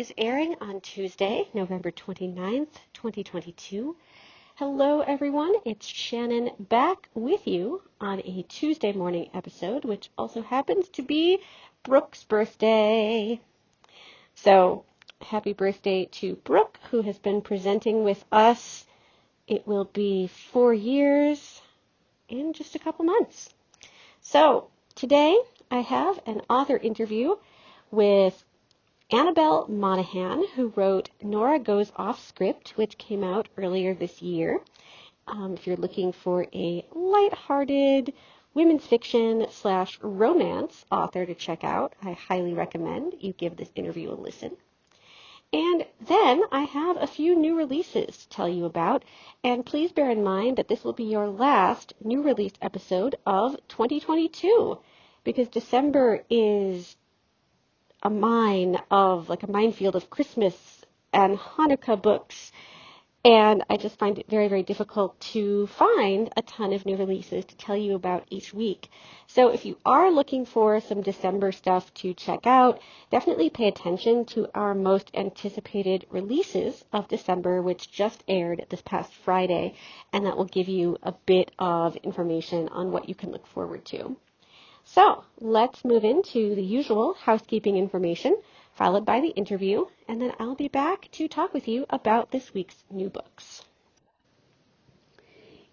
Is airing on Tuesday, November 29th, 2022. Hello, everyone. It's Shannon back with you on a Tuesday morning episode, which also happens to be Brooke's birthday. So, happy birthday to Brooke, who has been presenting with us. It will be four years in just a couple months. So, today I have an author interview with Annabel Monaghan, who wrote Nora Goes Off Script, which came out earlier this year. Um, if you're looking for a light-hearted women's fiction slash romance author to check out, I highly recommend you give this interview a listen. And then I have a few new releases to tell you about, and please bear in mind that this will be your last new release episode of 2022 because December is a mine of like a minefield of Christmas and Hanukkah books. And I just find it very, very difficult to find a ton of new releases to tell you about each week. So if you are looking for some December stuff to check out, definitely pay attention to our most anticipated releases of December, which just aired this past Friday. And that will give you a bit of information on what you can look forward to. So let's move into the usual housekeeping information, followed by the interview, and then I'll be back to talk with you about this week's new books.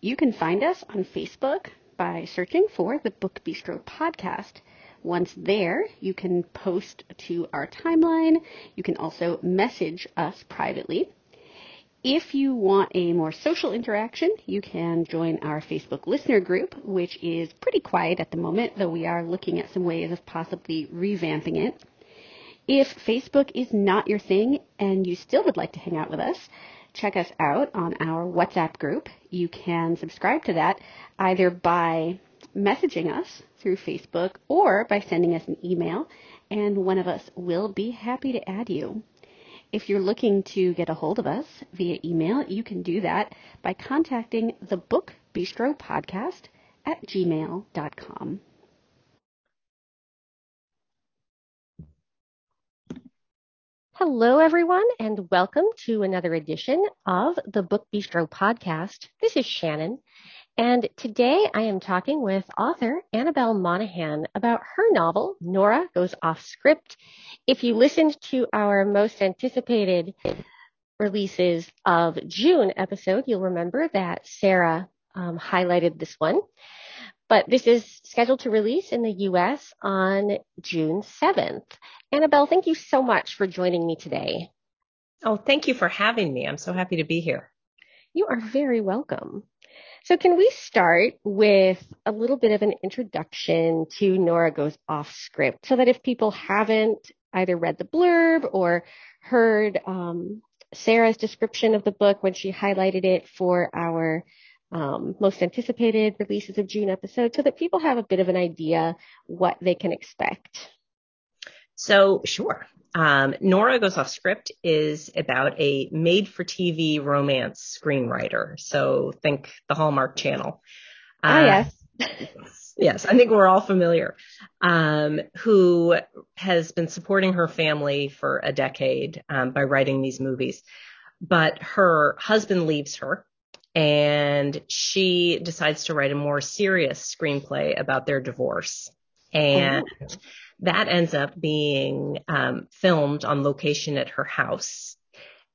You can find us on Facebook by searching for the Book Bistro podcast. Once there, you can post to our timeline. You can also message us privately. If you want a more social interaction, you can join our Facebook listener group, which is pretty quiet at the moment, though we are looking at some ways of possibly revamping it. If Facebook is not your thing and you still would like to hang out with us, check us out on our WhatsApp group. You can subscribe to that either by messaging us through Facebook or by sending us an email, and one of us will be happy to add you. If you're looking to get a hold of us via email, you can do that by contacting the Book Bistro Podcast at gmail.com. Hello, everyone, and welcome to another edition of the Book Bistro Podcast. This is Shannon, and today I am talking with author Annabel Monaghan about her novel, Nora Goes Off Script. If you listened to our most anticipated releases of June episode, you'll remember that Sarah um, highlighted this one. But this is scheduled to release in the US on June 7th. Annabel, thank you so much for joining me today. Oh, thank you for having me. I'm so happy to be here. You are very welcome. So can we start with a little bit of an introduction to Nora Goes Off Script so that if people haven't either read the blurb or heard um, Sarah's description of the book when she highlighted it for our um, most anticipated releases of June episode so that people have a bit of an idea what they can expect. So, sure. Um, Nora Goes Off Script is about a made for TV romance screenwriter. So, think the Hallmark Channel. Ah, uh, yes. yes, I think we're all familiar. Um, who has been supporting her family for a decade um, by writing these movies. But her husband leaves her and she decides to write a more serious screenplay about their divorce. And oh. That ends up being um, filmed on location at her house.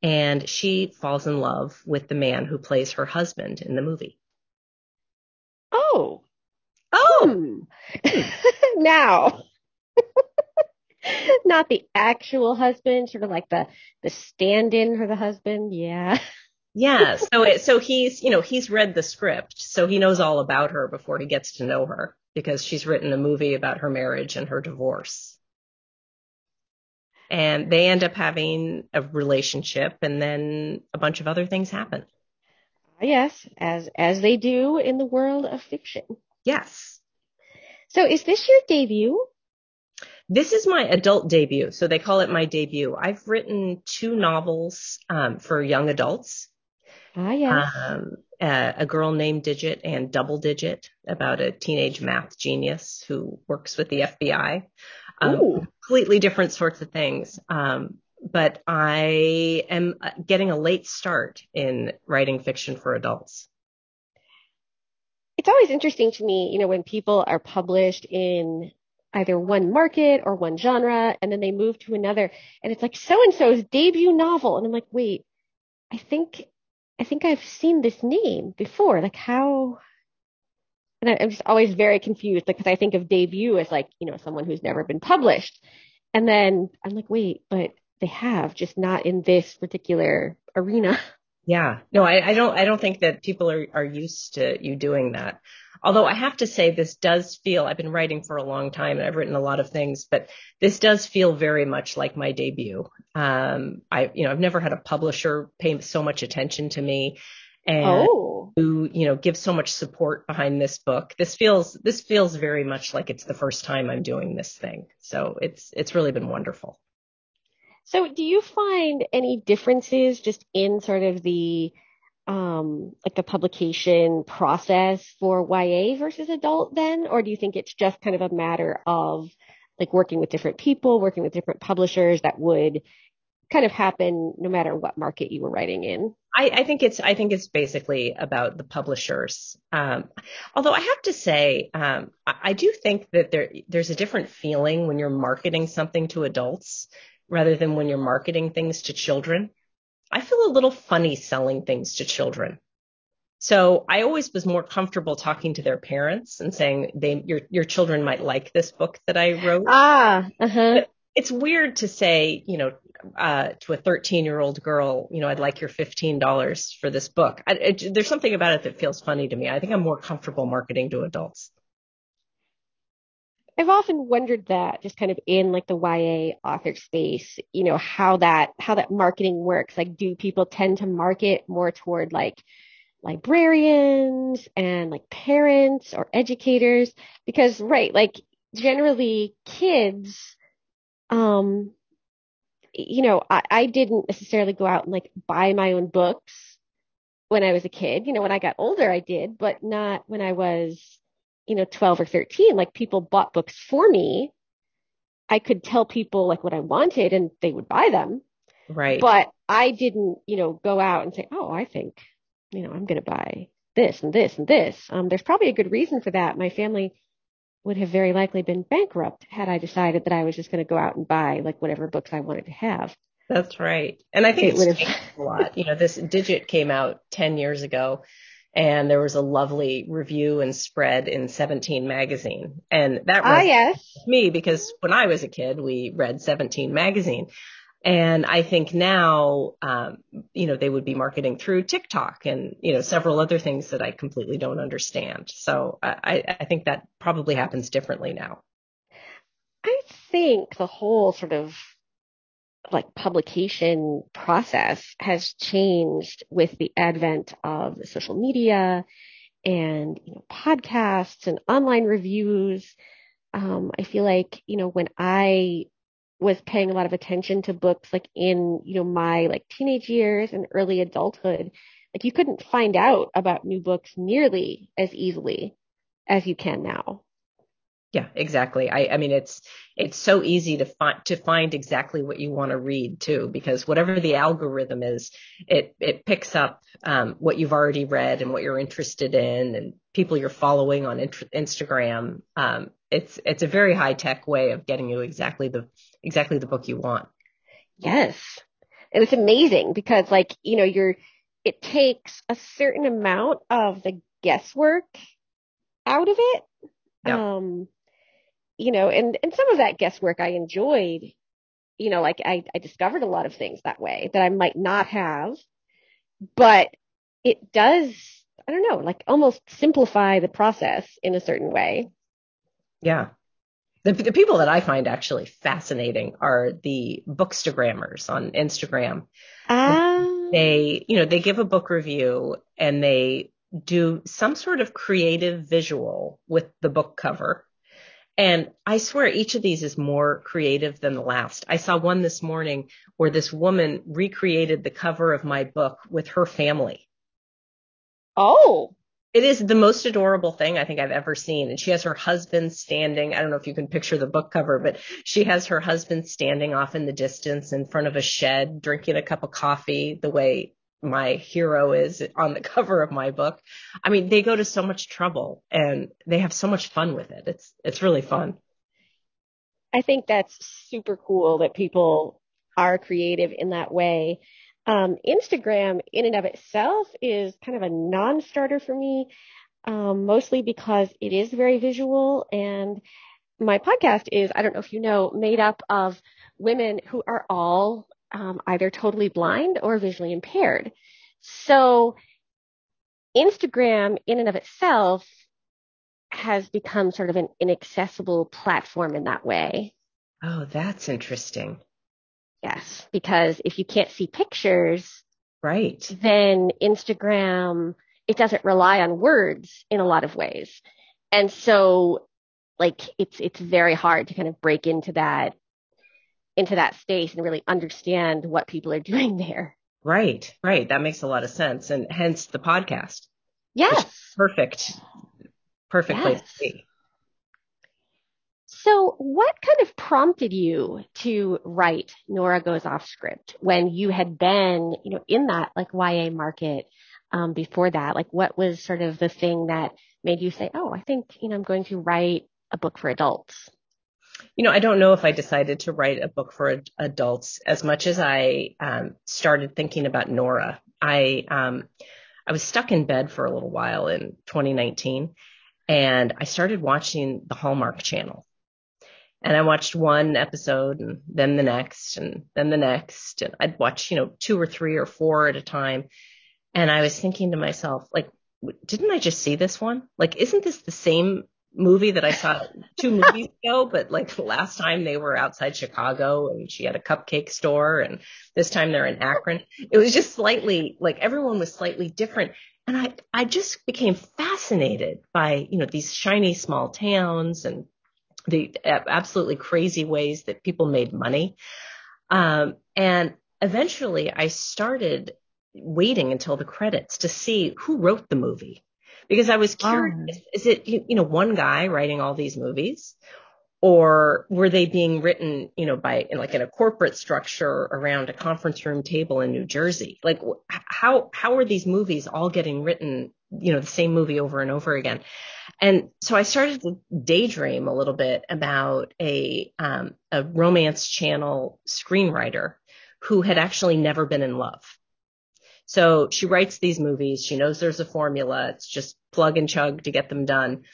And she falls in love with the man who plays her husband in the movie. Oh. Oh. Hmm. now. Not the actual husband, sort of like the the stand-in for the husband. Yeah. Yeah. So it, so he's, you know, he's read the script, so he knows all about her before he gets to know her because she's written a movie about her marriage and her divorce. and they end up having a relationship and then a bunch of other things happen. Yes, as as they do in the world of fiction. Yes. So is this your debut? This is my adult debut. So they call it my debut. I've written two novels um, for young adults. Ah, yes. Um, uh, a girl named Digit and Double Digit about a teenage math genius who works with the FBI. Um, completely different sorts of things. Um, but I am uh, getting a late start in writing fiction for adults. It's always interesting to me, you know, when people are published in either one market or one genre and then they move to another and it's like so and so's debut novel and I'm like, wait, I think I think I've seen this name before. Like how and I'm just always very confused because I think of debut as like, you know, someone who's never been published. And then I'm like, wait, but they have, just not in this particular arena. Yeah. No, I, I don't I don't think that people are, are used to you doing that. Although I have to say this does feel I've been writing for a long time and I've written a lot of things, but this does feel very much like my debut. Um I you know, I've never had a publisher pay so much attention to me and oh. who, you know, give so much support behind this book. This feels this feels very much like it's the first time I'm doing this thing. So it's it's really been wonderful. So do you find any differences just in sort of the um like the publication process for YA versus adult then or do you think it's just kind of a matter of like working with different people, working with different publishers that would kind of happen no matter what market you were writing in? I, I think it's I think it's basically about the publishers. Um, although I have to say, um, I, I do think that there there's a different feeling when you're marketing something to adults rather than when you're marketing things to children. I feel a little funny selling things to children. So I always was more comfortable talking to their parents and saying they your your children might like this book that I wrote. Ah, uh-huh. it's weird to say, you know, uh, to a 13 year old girl, you know, I'd like your $15 for this book. I, it, there's something about it that feels funny to me. I think I'm more comfortable marketing to adults. I've often wondered that just kind of in like the YA author space, you know, how that, how that marketing works. Like, do people tend to market more toward like librarians and like parents or educators? Because, right, like generally kids, um, you know, I, I didn't necessarily go out and like buy my own books when I was a kid. You know, when I got older, I did, but not when I was you know, 12 or 13, like people bought books for me. I could tell people like what I wanted and they would buy them. Right. But I didn't, you know, go out and say, oh, I think, you know, I'm going to buy this and this and this. Um, there's probably a good reason for that. My family would have very likely been bankrupt had I decided that I was just going to go out and buy like whatever books I wanted to have. That's right. And I think it it's changed a lot. You know, this Digit came out 10 years ago and there was a lovely review and spread in 17 magazine. And that was ah, yes. me because when I was a kid, we read 17 magazine. And I think now, um, you know, they would be marketing through TikTok and, you know, several other things that I completely don't understand. So I, I think that probably happens differently now. I think the whole sort of like publication process has changed with the advent of social media and you know, podcasts and online reviews. Um, I feel like you know when I was paying a lot of attention to books like in you know my like teenage years and early adulthood, like you couldn't find out about new books nearly as easily as you can now. Yeah, exactly. I, I mean, it's it's so easy to find to find exactly what you want to read too, because whatever the algorithm is, it it picks up um, what you've already read and what you're interested in, and people you're following on int- Instagram. Um, it's it's a very high tech way of getting you exactly the exactly the book you want. Yes, and it's amazing because like you know you're it takes a certain amount of the guesswork out of it. Yeah. Um, you know, and, and some of that guesswork I enjoyed, you know, like I, I discovered a lot of things that way that I might not have, but it does, I don't know, like almost simplify the process in a certain way. Yeah. The, the people that I find actually fascinating are the bookstagrammers on Instagram. Um, They, you know, they give a book review and they do some sort of creative visual with the book cover. And I swear each of these is more creative than the last. I saw one this morning where this woman recreated the cover of my book with her family. oh, It is the most adorable thing I think I've ever seen. And she has her husband standing. I don't know if you can picture the book cover, but she has her husband standing off in the distance in front of a shed, drinking a cup of coffee the way my hero is on the cover of my book. I mean, they go to so much trouble and they have so much fun with it. It's, it's really fun. I think that's super cool that people are creative in that way. Um, Instagram in and of itself is kind of a non-starter for me, um, mostly because it is very visual and my podcast is, I don't know if you know, made up of women who are all um, either totally blind or visually impaired. So Instagram in and of itself has become sort of an inaccessible platform in that way. Oh, that's interesting. Yes, because if you can't see pictures, Right. then Instagram, it doesn't rely on words in a lot of ways. And so like it's it's very hard to kind of break into that into that space and really understand what people are doing there. Right. Right. That makes a lot of sense. And hence the podcast. Yes. Perfect. Perfect place to be. So what kind of prompted you to write Nora Goes Off script when you had been, you know, in that like YA market um, before that? Like what was sort of the thing that made you say, oh, I think, you know, I'm going to write a book for adults? You know, I don't know if I decided to write a book for ad- adults as much as I um, started thinking about Nora. I um, I was stuck in bed for a little while in 2019, and I started watching the Hallmark Channel. And I watched one episode, and then the next, and then the next, and I'd watch, you know, two or three or four at a time. And I was thinking to myself, like, didn't I just see this one? Like, isn't this the same movie that I saw two movies ago? But like last time they were outside Chicago and she had a cupcake store and this time they're in Akron. It was just slightly like everyone was slightly different. And I, I just became fascinated by, you know, these shiny small towns and the absolutely crazy ways that people made money. Um, and eventually I started waiting until the credits to see who wrote the movie because I was curious, is it, you you know, one guy writing all these movies or were they being written, you know, by in like in a corporate structure around a conference room table in New Jersey? Like how, how are these movies all getting written, you know, the same movie over and over again? And so I started to daydream a little bit about a, um, a romance channel screenwriter who had actually never been in love. So she writes these movies. She knows there's a formula. It's just plug and chug to get them done.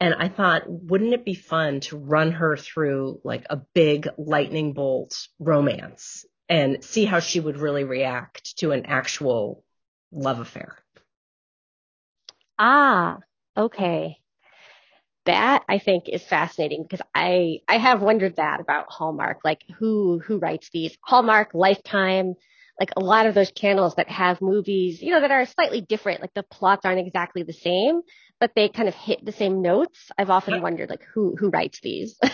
And I thought, wouldn't it be fun to run her through like a big lightning bolt romance and see how she would really react to an actual love affair? Ah, okay. That I think is fascinating because I I have wondered that about Hallmark, like who who writes these Hallmark, Lifetime, like a lot of those channels that have movies, you know, that are slightly different, like the plots aren't exactly the same, but they kind of hit the same notes. I've often wondered like who who writes these.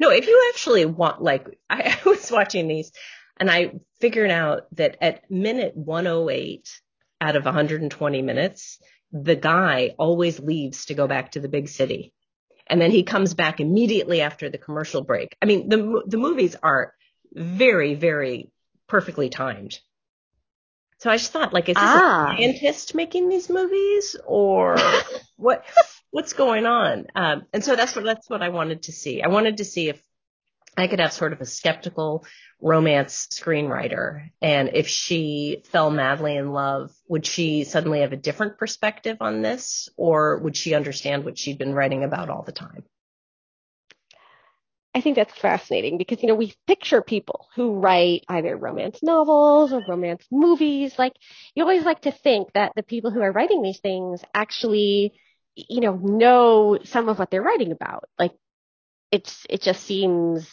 No, if you actually want, like, I, I was watching these and I figured out that at minute 108 out of 120 minutes, the guy always leaves to go back to the big city. And then he comes back immediately after the commercial break. I mean, the, the movies are very, very perfectly timed. So I just thought, like, is this Ah. a scientist making these movies or what, what's going on? Um, and so that's what, that's what I wanted to see. I wanted to see if I could have sort of a skeptical romance screenwriter. And if she fell madly in love, would she suddenly have a different perspective on this or would she understand what she'd been writing about all the time? I think that's fascinating because, you know, we picture people who write either romance novels or romance movies. Like, you always like to think that the people who are writing these things actually, you know, know some of what they're writing about. Like, it's it just seems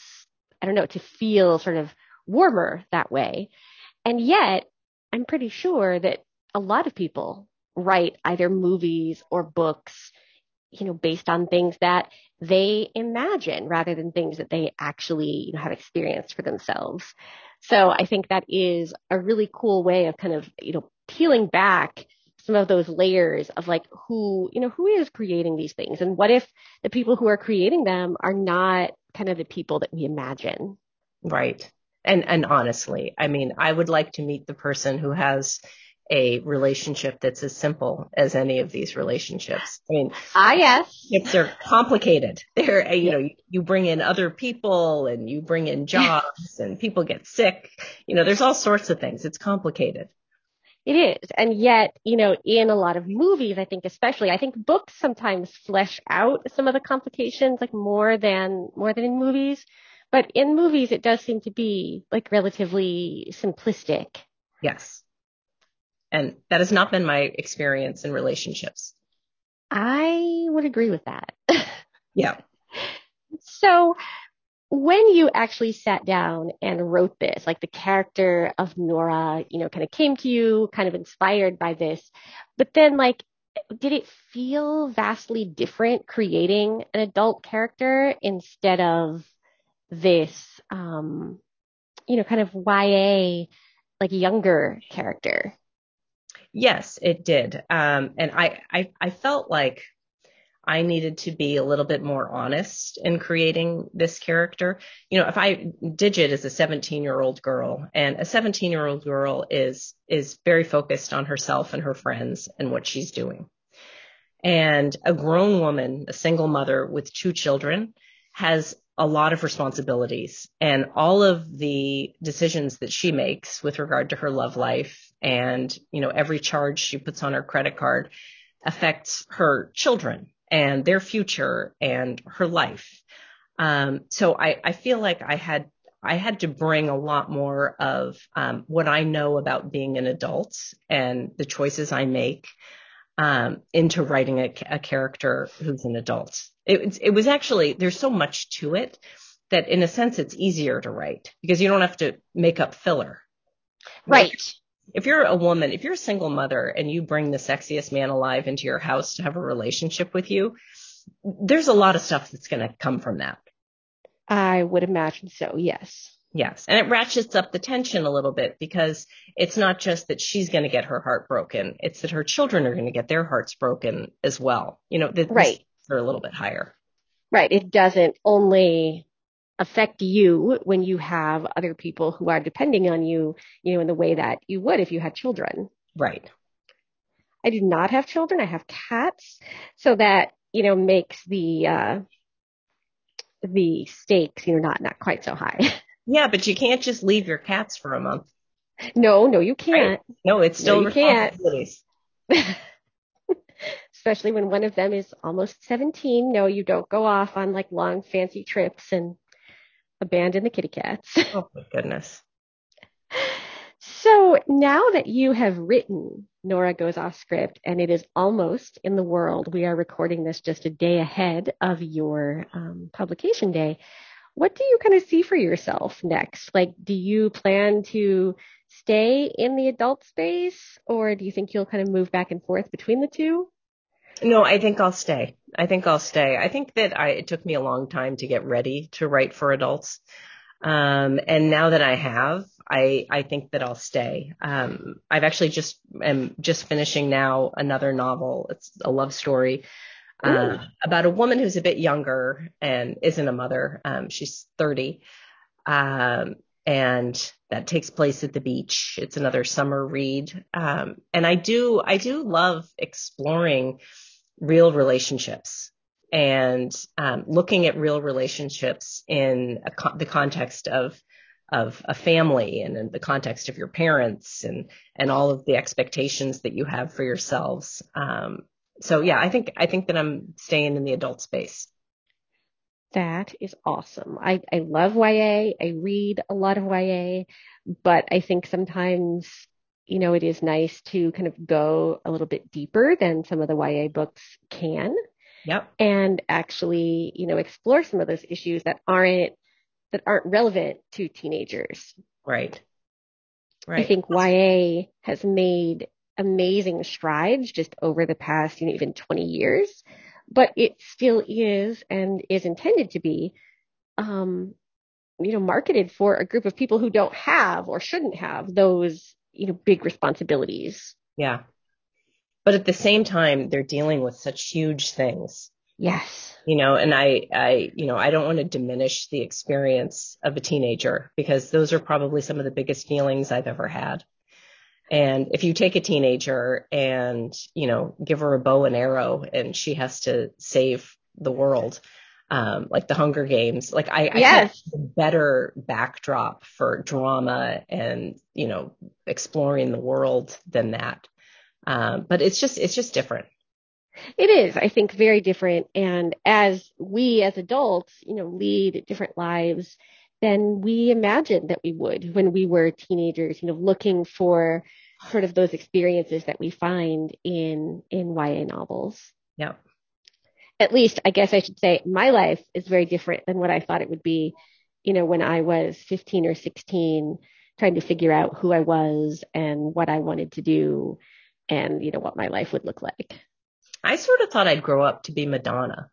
I don't know to feel sort of warmer that way. And yet, I'm pretty sure that a lot of people write either movies or books, you know, based on things that they imagine rather than things that they actually you know, have experienced for themselves. So I think that is a really cool way of kind of, you know, peeling back some of those layers of like who, you know, who is creating these things and what if the people who are creating them are not kind of the people that we imagine. Right. And, and honestly, I mean, I would like to meet the person who has a relationship that's as simple as any of these relationships. I mean, ah, yes, relationships are complicated. They're, you know, you, you bring in other people and you bring in jobs and people get sick. You know, there's all sorts of things. It's complicated. It is. And yet, you know, in a lot of movies, I think especially, I think books sometimes flesh out some of the complications like more than, more than in movies. But in movies, it does seem to be like relatively simplistic. Yes. And that has not been my experience in relationships. I would agree with that. yeah. So when you actually sat down and wrote this, like the character of Nora, you know, kind of came to you, kind of inspired by this, but then like, did it feel vastly different creating an adult character instead of this, um, you know, kind of YA, like younger character? Yes, it did. Um, and I, I, I felt like I needed to be a little bit more honest in creating this character. You know, if I Digit is a 17 year old girl and a 17 year old girl is, is very focused on herself and her friends and what she's doing. And a grown woman, a single mother with two children has a lot of responsibilities and all of the decisions that she makes with regard to her love life and, you know, every charge she puts on her credit card affects her children and their future and her life. Um, so I, I feel like I had I had to bring a lot more of um, what I know about being an adult and the choices I make um, into writing a, a, character who's an adult. It, it was actually there's so much to it that in a sense it's easier to write because you don't have to make up filler. Right if you're a woman, if you're a single mother and you bring the sexiest man alive into your house to have a relationship with you, there's a lot of stuff that's going to come from that. I would imagine so, yes. Yes. And it ratchets up the tension a little bit because it's not just that she's going to get her heart broken. It's that her children are going to get their hearts broken as well. You know, the, right. They're a little bit higher. Right. It doesn't only affect you when you have other people who are depending on you, you know, in the way that you would if you had children. Right. I do not have children. I have cats. So that, you know, makes the, uh, the stakes, you know, not, not quite so high. Yeah, but you can't just leave your cats for a month. No, no, you can't. Right. No, it's still no, you can't. Especially when one of them is almost 17. No, you don't go off on like long fancy trips and abandon the kitty cats. Oh my goodness. So now that you have written Nora Goes Off Script and it is almost in the world, we are recording this just a day ahead of your um, publication day. What do you kind of see for yourself next? Like, do you plan to stay in the adult space or do you think you'll kind of move back and forth between the two? No, I think I'll stay. I think I'll stay. I think that I, it took me a long time to get ready to write for adults. Um, and now that I have, I, I think that I'll stay. Um, I've actually just, am just finishing now another novel. It's a love story, uh, about a woman who's a bit younger and isn't a mother. Um, she's 30. Um, and that takes place at the beach. It's another summer read. Um, and I do, I do love exploring real relationships and um, looking at real relationships in co- the context of of a family and in the context of your parents and and all of the expectations that you have for yourselves. Um, so yeah, I think I think that I'm staying in the adult space. That is awesome. I, I love YA. I read a lot of YA, but I think sometimes you know, it is nice to kind of go a little bit deeper than some of the YA books can. Yep. and actually, you know, explore some of those issues that aren't that aren't relevant to teenagers. Right. Right. I think YA has made amazing strides just over the past, you know, even 20 years, but it still is and is intended to be, um, you know, marketed for a group of people who don't have or shouldn't have those, you know, big responsibilities. Yeah. But at the same time, they're dealing with such huge things. Yes. you know and i i you know i don't want to diminish the experience of a teenager because those are probably some of the biggest feelings i've ever had and if you take a teenager and you know give her a bow and arrow and she has to save the world um like the hunger games like i, I Yes. a better backdrop for drama and you know exploring the world than that um but it's just it's just different It is, I think, very different. And as we as adults, you know, lead different lives than we imagined that we would when we were teenagers, you know, looking for sort of those experiences that we find in in YA novels. yeah At least, I guess I should say my life is very different than what I thought it would be, you know, when I was 15 or 16 trying to figure out who I was and what I wanted to do and, you know, what my life would look like. I sort of thought I'd grow up to be Madonna.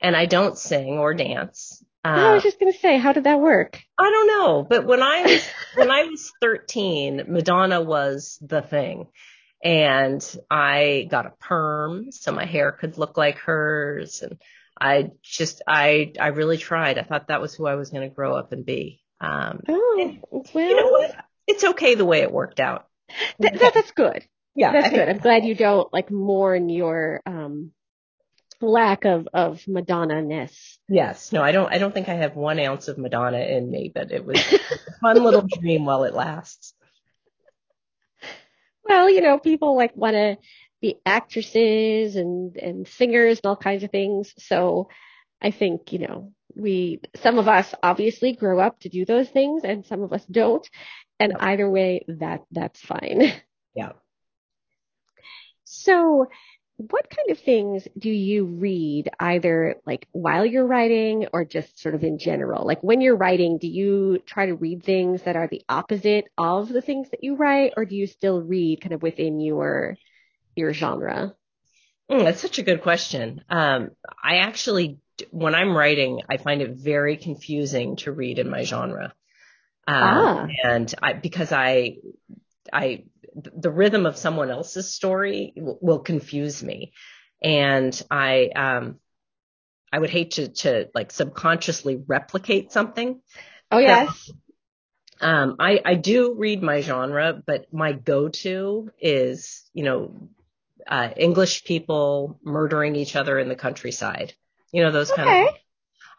And I don't sing or dance. I Uh, was just going to say, how did that work? I don't know, but when I was when I was 13, Madonna was the thing. And I got a perm so my hair could look like hers and I just I I really tried. I thought that was who I was going to grow up and be. Um Oh, well, you know what? It's okay the way it worked out. th- that, that's good. Yeah, That's I think- good. I'm glad you don't like mourn your um lack of of Madonna ness. Yes. No, I don't I don't think I have one ounce of Madonna in me, but it was a fun little dream while it lasts. Well, you know, people like want to be actresses and and singers and all kinds of things. So I think, you know, we some of us obviously grow up to do those things and some of us don't. And either way, that that's fine. Yeah. So, what kind of things do you read either like while you're writing or just sort of in general? Like when you're writing, do you try to read things that are the opposite of the things that you write or do you still read kind of within your your genre? Mm, that's such a good question. Um, I actually, when I'm writing, I find it very confusing to read in my genre. Um, Ah. and I, because I, I, the rhythm of someone else's story will, will confuse me. And I, um, I would hate to, to like subconsciously replicate something. Oh yes. Um, I, I do read my genre, but my go-to is, you know, uh, English people murdering each other in the countryside. You know, those kind of,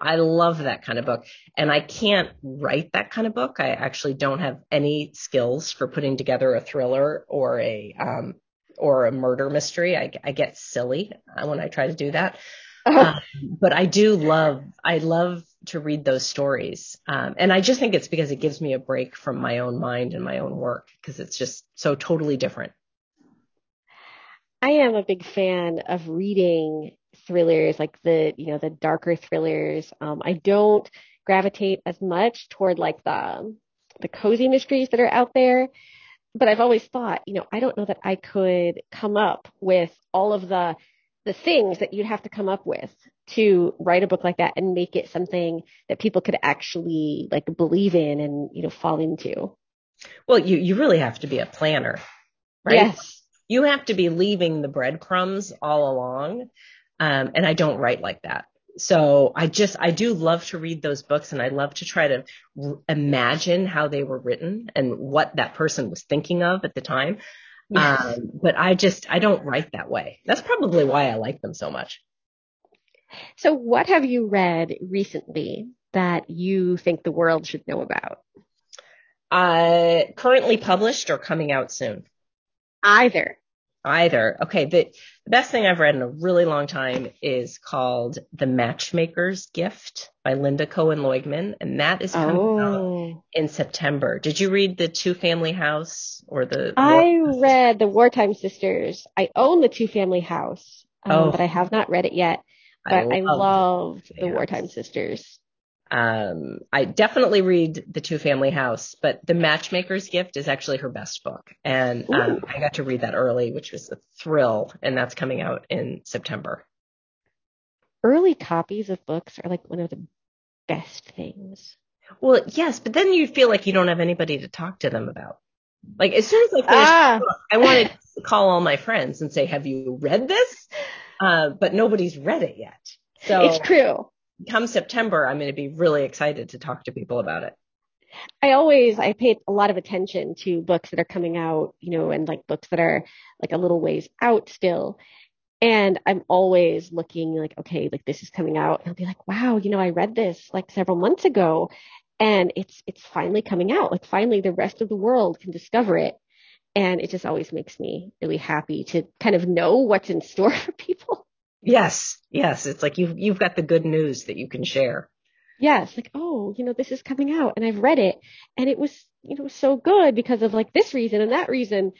I love that kind of book. And I can't write that kind of book. I actually don't have any skills for putting together a thriller or a, um, or a murder mystery. I, I get silly uh, when I try to do that Oh, but I do love, I love to read those stories. Um, and I just think it's because it gives me a break from my own mind and my own work because it's just so totally different. I am a big fan of reading thrillers, like the, you know, the darker thrillers. Um, I don't gravitate as much toward like the the cozy mysteries that are out there. But I've always thought, you know, I don't know that I could come up with all of the the things that you'd have to come up with to write a book like that and make it something that people could actually like believe in and, you know, fall into. Well, you, you really have to be a planner, right? Yes. You have to be leaving the breadcrumbs all along. Um, and I don't write like that. So I just, I do love to read those books and I love to try to r- imagine how they were written and what that person was thinking of at the time. Yes. Um, but I just, I don't write that way. That's probably why I like them so much. So, what have you read recently that you think the world should know about? Uh, currently published or coming out soon? Either. Either. Okay. The, the best thing I've read in a really long time is called The Matchmaker's Gift by Lynda Cohen Loigman. And that is coming out Oh. in September. Did you read the two family house or the? I read The Wartime Sisters. I own the two family house. um, Oh. but I have not read it yet. But I, love loved Two the Wartime Sisters. Um, I definitely read The Two Family House, but The Matchmaker's Gift is actually her best book. And um, I got to read that early, which was a thrill. And that's coming out in September. Early copies of books are like one of the best things. Well, yes, but then you feel like you don't have anybody to talk to them about. Like as soon as I finished Ah. book, I wanted to call all my friends and say, "Have you read this?" Uh, but nobody's read it yet. So It's true. Come September, I'm going to be really excited to talk to people about it. I always I pay a lot of attention to books that are coming out, you know, and like books that are like a little ways out still. And I'm always looking like, okay, like this is coming out. And I'll be like, wow, you know, I read this like several months ago and it's it's finally coming out. Like finally the rest of the world can discover it. And it just always makes me really happy to kind of know what's in store for people. Yes, yes, it's like you've you've got the good news that you can share. Yes, like, oh, you know, this is coming out and I've read it and it was, you know, so good because of like this reason and that reason.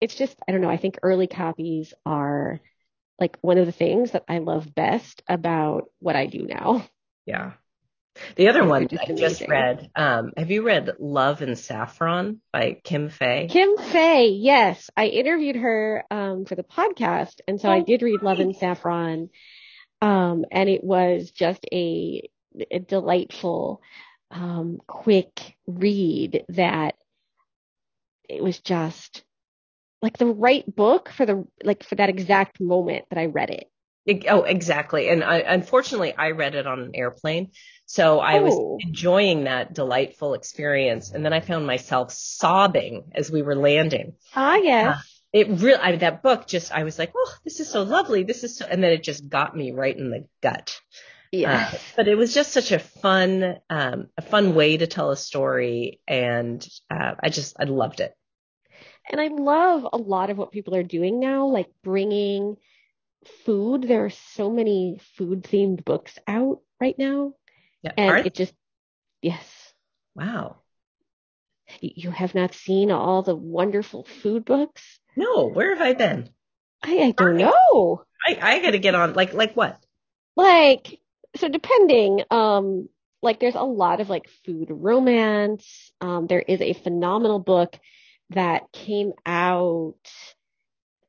It's just, I don't know, I think early copies are like one of the things that I love best about what I do now. Yeah. The other one just I just amazing. read. Um, have you read Love and Saffron by Kim Fay? Kim Fay, yes, I interviewed her um, for the podcast, and so I Oh, did read Love and Saffron, um, and it was just a, a delightful, um, quick read that it was just like the right book for the like for that exact moment that I read it. Oh, exactly. And I, unfortunately, I read it on an airplane, so I was Oh. enjoying that delightful experience. And then I found myself sobbing as we were landing. Ah, yes. It really, I, that book just, I was like, oh, this is so lovely. This is so, and then it just got me right in the gut. Yeah. Uh, but it was just such a fun, um, a fun way to tell a story, and uh, I just, I loved it. And I love a lot of what people are doing now, like bringing food. There are so many food themed books out right now. Yeah. And it just, yes. wow. You have not seen all the wonderful food books? No, where have I been? I, I don't Right. know. I, I got to get on. Like, like what? Like, so depending, um, like there's a lot of like food romance. Um, there is a phenomenal book that came out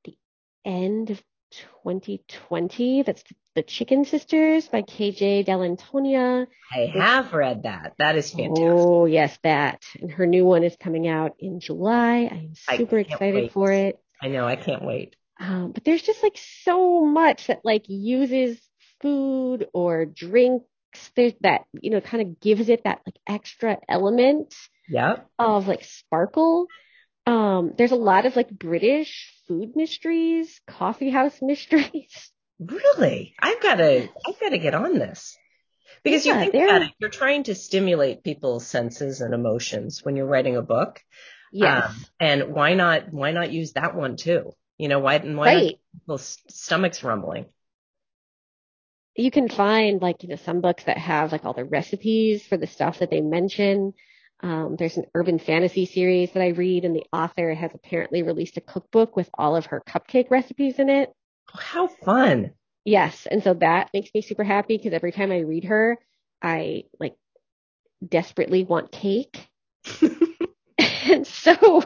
the end of 2020. That's the, Chicken Sisters by KJ Dell'Antonia. I have read that. That is fantastic. Oh, yes, that. And her new one is coming out in July. I am super excited wait. for it. I know. I can't wait. Um, but there's just like so much that like uses food or drinks. There's that, you know, kind of gives it that like extra element Yep. of like sparkle. Um, there's a lot of like British food mysteries, coffee house mysteries. Really? I've got to, I've got to get on this. Because you Yeah, think they're- about it, you're trying to stimulate people's senses and emotions when you're writing a book. Yes. Um, and why not, why not use that one too? You know, why, why right. people's stomachs rumbling? You can find like, you know, some books that have like all the recipes for the stuff that they mention. Um, there's an urban fantasy series that I read and the author has apparently released a cookbook with all of her cupcake recipes in it. Oh, how fun. Yes. And so that makes me super happy because every time I read her, I like desperately want cake. and so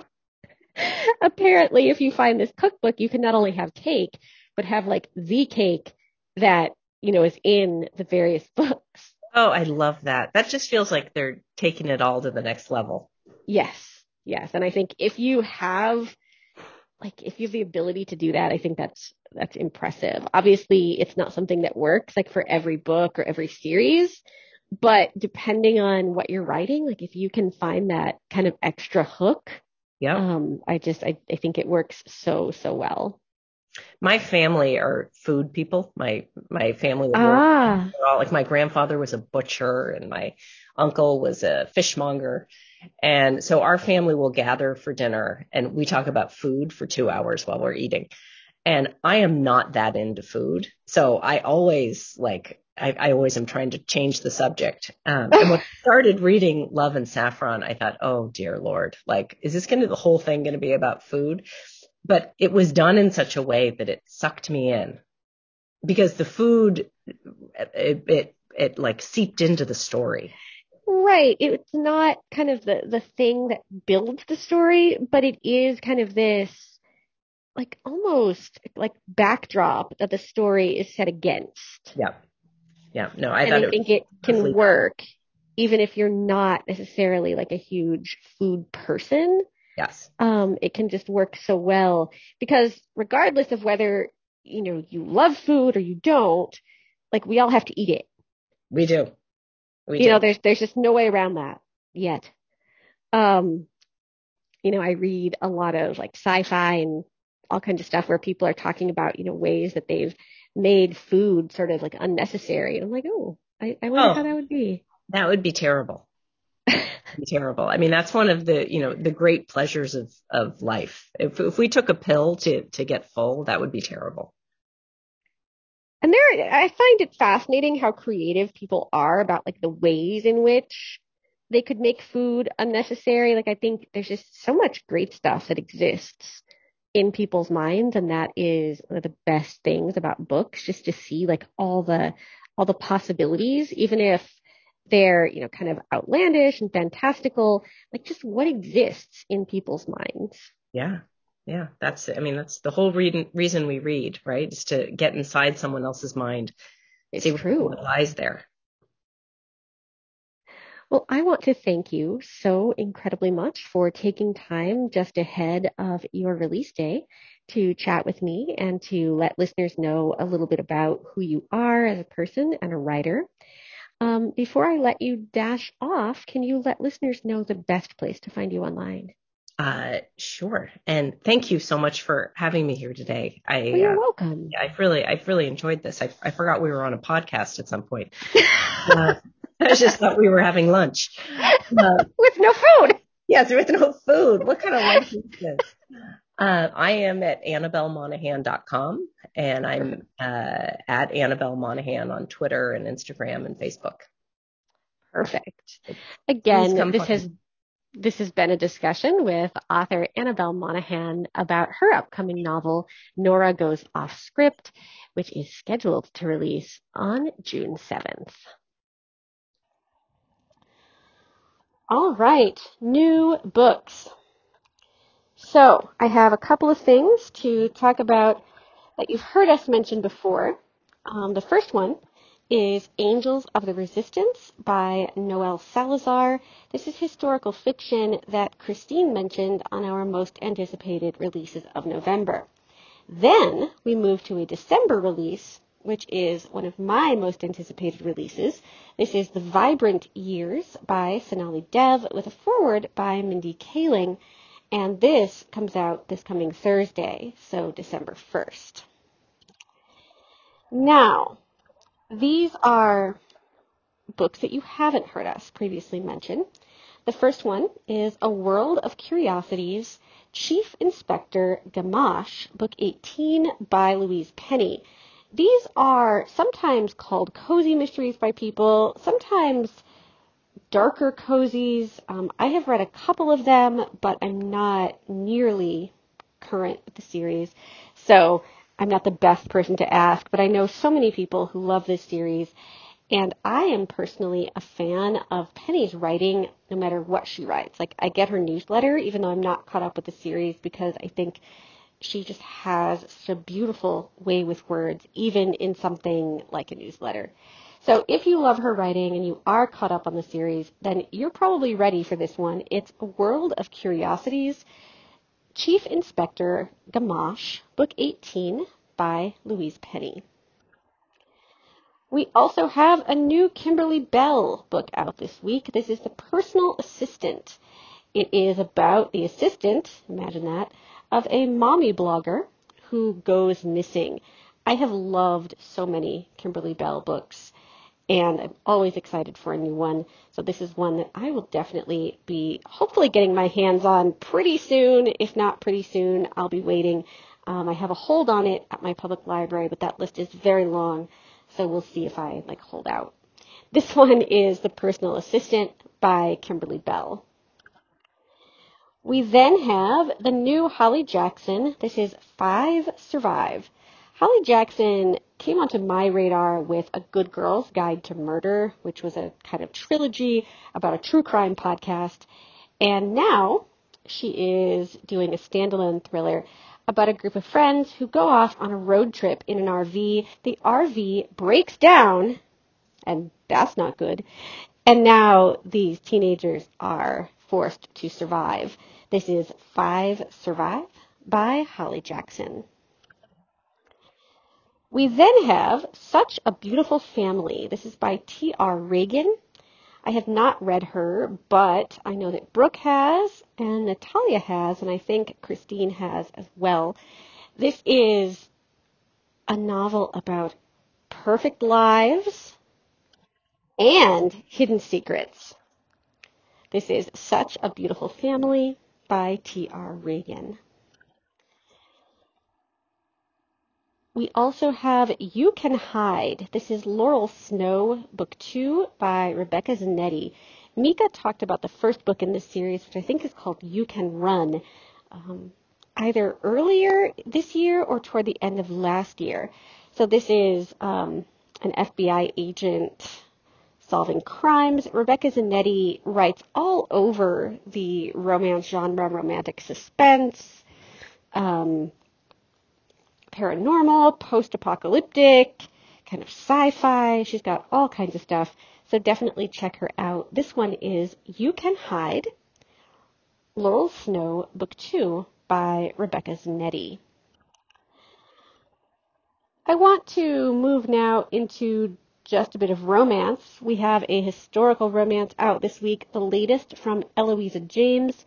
apparently if you find this cookbook, you can not only have cake, but have like the cake that, you know, is in the various books. Oh, I love that. That just feels like they're taking it all to the next level. Yes. Yes. And I think if you have like if you have the ability to do that, I think that's that's impressive. Obviously, it's not something that works like for every book or every series, but depending on what you're writing, like if you can find that kind of extra hook, yeah. um, I just I, I think it works so so well. My family are food people. My my family Ah, all, like my grandfather was a butcher and my uncle was a fishmonger. And so our family will gather for dinner and we talk about food for 2 hours while we're eating. And I am not that into food. So I always like I, I always am trying to change the subject. Um, and when I started reading Love and Saffron, I thought, oh dear Lord, like, is this going to, the whole thing going to be about food? But it was done in such a way that it sucked me in. because the food it, it it like seeped into the story. Right. It's not kind of the the thing that builds the story, but it is kind of this like almost like backdrop that the story is set against. Yeah. Yeah. No, I I it think it can work even if you're not necessarily like a huge food person. Yes. Um, it can just work so well because regardless of whether, you know, you love food or you don't, like we all have to eat it. We do. We you do. know, there's there's just no way around that yet. Um, you know, I read a lot of like sci-fi and all kinds of stuff where people are talking about, you know, ways that they've made food sort of like unnecessary. And I'm like, oh, I, I wonder Oh. how that would be. That would be terrible. Terrible. I mean, that's one of the, you know, the great pleasures of, of life. If, if we took a pill to, to get full, that would be terrible. And there, I find it fascinating how creative people are about like the ways in which they could make food unnecessary. Like I think there's just so much great stuff that exists in people's minds, and that is one of the best things about books, just to see like all the all the possibilities, even if they're you know kind of outlandish and fantastical, like just what exists in people's minds. Yeah. Yeah. That's, I mean, that's the whole re- reason we read, right? Is to get inside someone else's mind. It's see what true. lies there. Well, I want to thank you so incredibly much for taking time just ahead of your release day to chat with me and to let listeners know a little bit about who you are as a person and a writer. Um, before I let you dash off, can you let listeners know the best place to find you online? Uh, sure. And thank you so much for having me here today. I, Well, you're uh, welcome. I've really, I've really enjoyed this. I, I forgot we were on a podcast at some point. Uh, I just thought we were having lunch. Uh, With no food. yes, with no food. What kind of life is this? Uh, I am at AnnabelMonaghan.com and I'm uh, at Annabel Monaghan on Twitter and Instagram and Facebook. Perfect. Again, this has this has been a discussion with author Annabel Monaghan about her upcoming novel, Nora Goes Off Script, which is scheduled to release on June 7th. All right, new books. So I have a couple of things to talk about that you've heard us mention before. Um, the first one is Angels of the Resistance by Noelle Salazar. This is historical fiction that Christine mentioned on our most anticipated releases of November. Then we move to a December release, which is one of my most anticipated releases. This is The Vibrant Years by Sonali Dev with a foreword by Mindy Kaling. And this comes out this coming Thursday, so December 1st. Now, these are books that you haven't heard us previously mention. The first one is A World of Curiosities, Chief Inspector Gamache, Book 18 by Louise Penny. These are sometimes called cozy mysteries by people, sometimes darker cozies. Um, I have read a couple of them, but I'm not nearly current with the series. So I'm not the best person to ask, but I know so many people who love this series. And I am personally a fan of Penny's writing, no matter what she writes. Like, I get her newsletter, even though I'm not caught up with the series, because I think she just has such a beautiful way with words, even in something like a newsletter. So if you love her writing and you are caught up on the series, then you're probably ready for this one. It's A World of Curiosities, Chief Inspector Gamache, Book 18 by Louise Penny. We also have a new Kimberly Belle book out this week. This is The Personal Assistant. It is about the assistant, imagine that, of a mommy blogger who goes missing. I have loved so many Kimberly Belle books and I'm always excited for a new one. So this is one that I will definitely be hopefully getting my hands on pretty soon. If not pretty soon, I'll be waiting. Um, I have a hold on it at my public library, but that list is very long, so we'll see if I like hold out. This one is The Personal Assistant by Kimberly Belle. We then have the new Holly Jackson. This is Five Survive. Holly Jackson came onto my radar with A Good Girl's Guide to Murder, which was a kind of trilogy about a true crime podcast. And now she is doing a standalone thriller about a group of friends who go off on a road trip in an RV. The RV breaks down, and that's not good. And now these teenagers are forced to survive. This is Five Survive by Holly Jackson. We then have Such a Beautiful Family. This is by T.R. Ragan. I have not read her, but I know that Brooke has, and Natalia has, and I think Christine has as well. This is a novel about perfect lives and hidden secrets. This is Such a Beautiful Family by T.R. Ragan. We also have You Can Hide. This is Laurel Snow, Book 2 by Rebecca Zanetti. Mika talked about the first book in this series, which I think is called You Can Run, um, either earlier this year or toward the end of last year. So this is um, an FBI agent solving crimes. Rebecca Zanetti writes all over the romance genre, romantic suspense. Um, paranormal, post apocalyptic, kind of sci fi. She's got all kinds of stuff. So definitely check her out. This one is You Can Hide Laurel Snow, Book 2 by Rebecca Zanetti. I want to move now into just a bit of romance. We have a historical romance out this week, the latest from Eloisa James.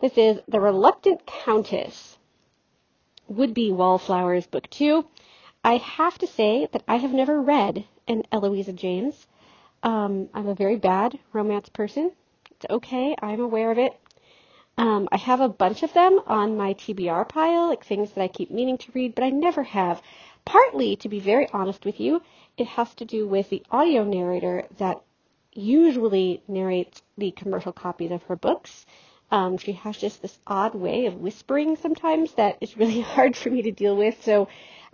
This is The Reluctant Countess would be Wallflowers Book 2. I have to say that I have never read an Eloisa James. Um, I'm a very bad romance person. It's okay, I'm aware of it. Um, I have a bunch of them on my TBR pile, like things that I keep meaning to read, but I never have. Partly, to be very honest with you, it has to do with the audio narrator that usually narrates the commercial copies of her books. Um, she has just this odd way of whispering sometimes that is really hard for me to deal with. So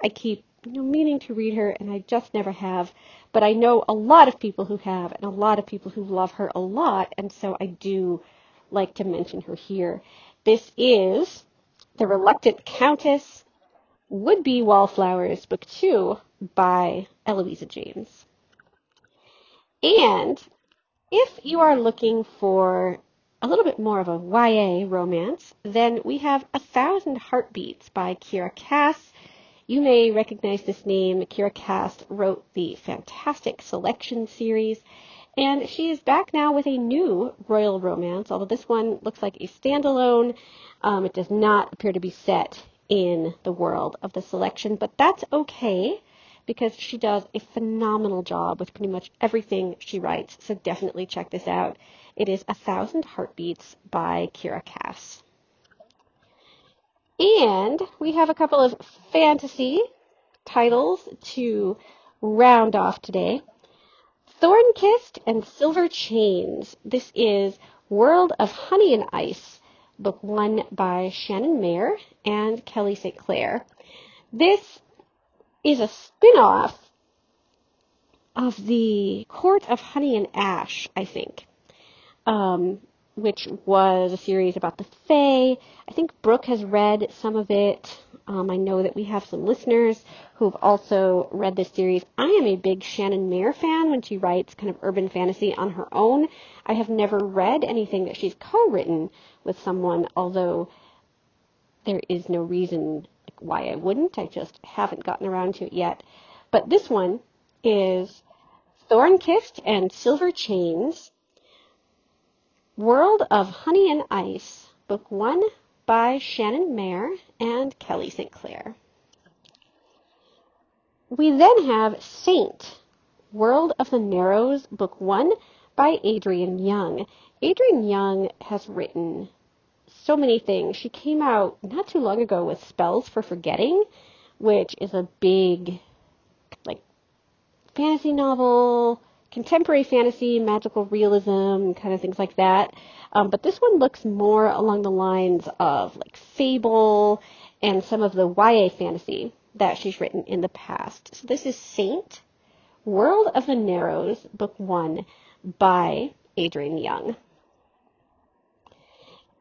I keep you know, meaning to read her, and I just never have. But I know a lot of people who have, and a lot of people who love her a lot, and so I do like to mention her here. This is The Reluctant Countess, Would Be Wallflowers, Book 2 by Eloisa James. And if you are looking for a little bit more of a YA romance, then we have A Thousand Heartbeats by Kiera Cass. You may recognize this name. Kiera Cass wrote the fantastic Selection series, and she is back now with a new royal romance, although this one looks like a standalone. Um, it does not appear to be set in the world of the Selection, but that's okay because she does a phenomenal job with pretty much everything she writes. So definitely check this out. It is A Thousand Heartbeats by Kiera Cass. And we have a couple of fantasy titles to round off today. Thorn Kissed and Silver Chains. This is World of Honey and Ice, book one by Shannon Mayer and Kelly St. Clair. This is a spin-off of the Court of Honey and Ash, I think um, which was a series about the Fae. I think Brooke has read some of it. Um, I know that we have some listeners who've also read this series. I am a big Shannon Mayer fan when she writes kind of urban fantasy on her own. I have never read anything that she's co-written with someone, although there is no reason why I wouldn't. I just haven't gotten around to it yet. But this one is Thorn Kissed and Silver Chains World of Honey and Ice, Book 1 by Shannon Mayer and Kelly St. Clair. We then have Saint, World of the Narrows, Book 1 by Adrienne Young. Adrienne Young has written so many things. She came out not too long ago with Spells for Forgetting, which is a big, like, fantasy novel contemporary fantasy, magical realism, kind of things like that. Um, but this one looks more along the lines of like Fable and some of the YA fantasy that she's written in the past. So this is Saint, World of the Narrows, Book 1 by Adrienne Young.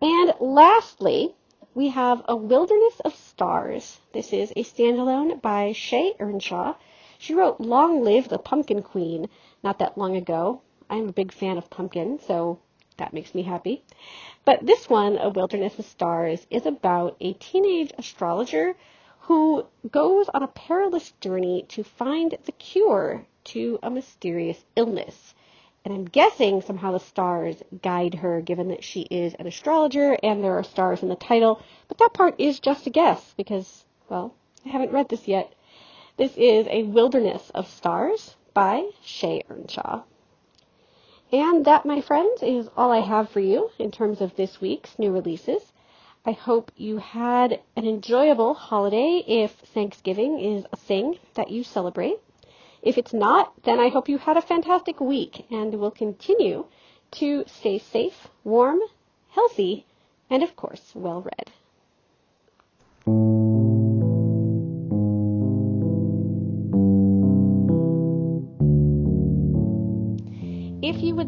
And lastly, we have A Wilderness of Stars. This is a standalone by Shea Ernshaw. She wrote Long Live the Pumpkin Queen not that long ago. I'm a big fan of pumpkin, so that makes me happy. But this one, A Wilderness of Stars, is about a teenage astrologer who goes on a perilous journey to find the cure to a mysterious illness. And I'm guessing somehow the stars guide her, given that she is an astrologer and there are stars in the title. But that part is just a guess because, well, I haven't read this yet. This is A Wilderness of Stars by Shea Ernshaw. And that, my friends, is all I have for you in terms of this week's new releases. I hope you had an enjoyable holiday if Thanksgiving is a thing that you celebrate. If it's not, then I hope you had a fantastic week and will continue to stay safe, warm, healthy, and of course, well read.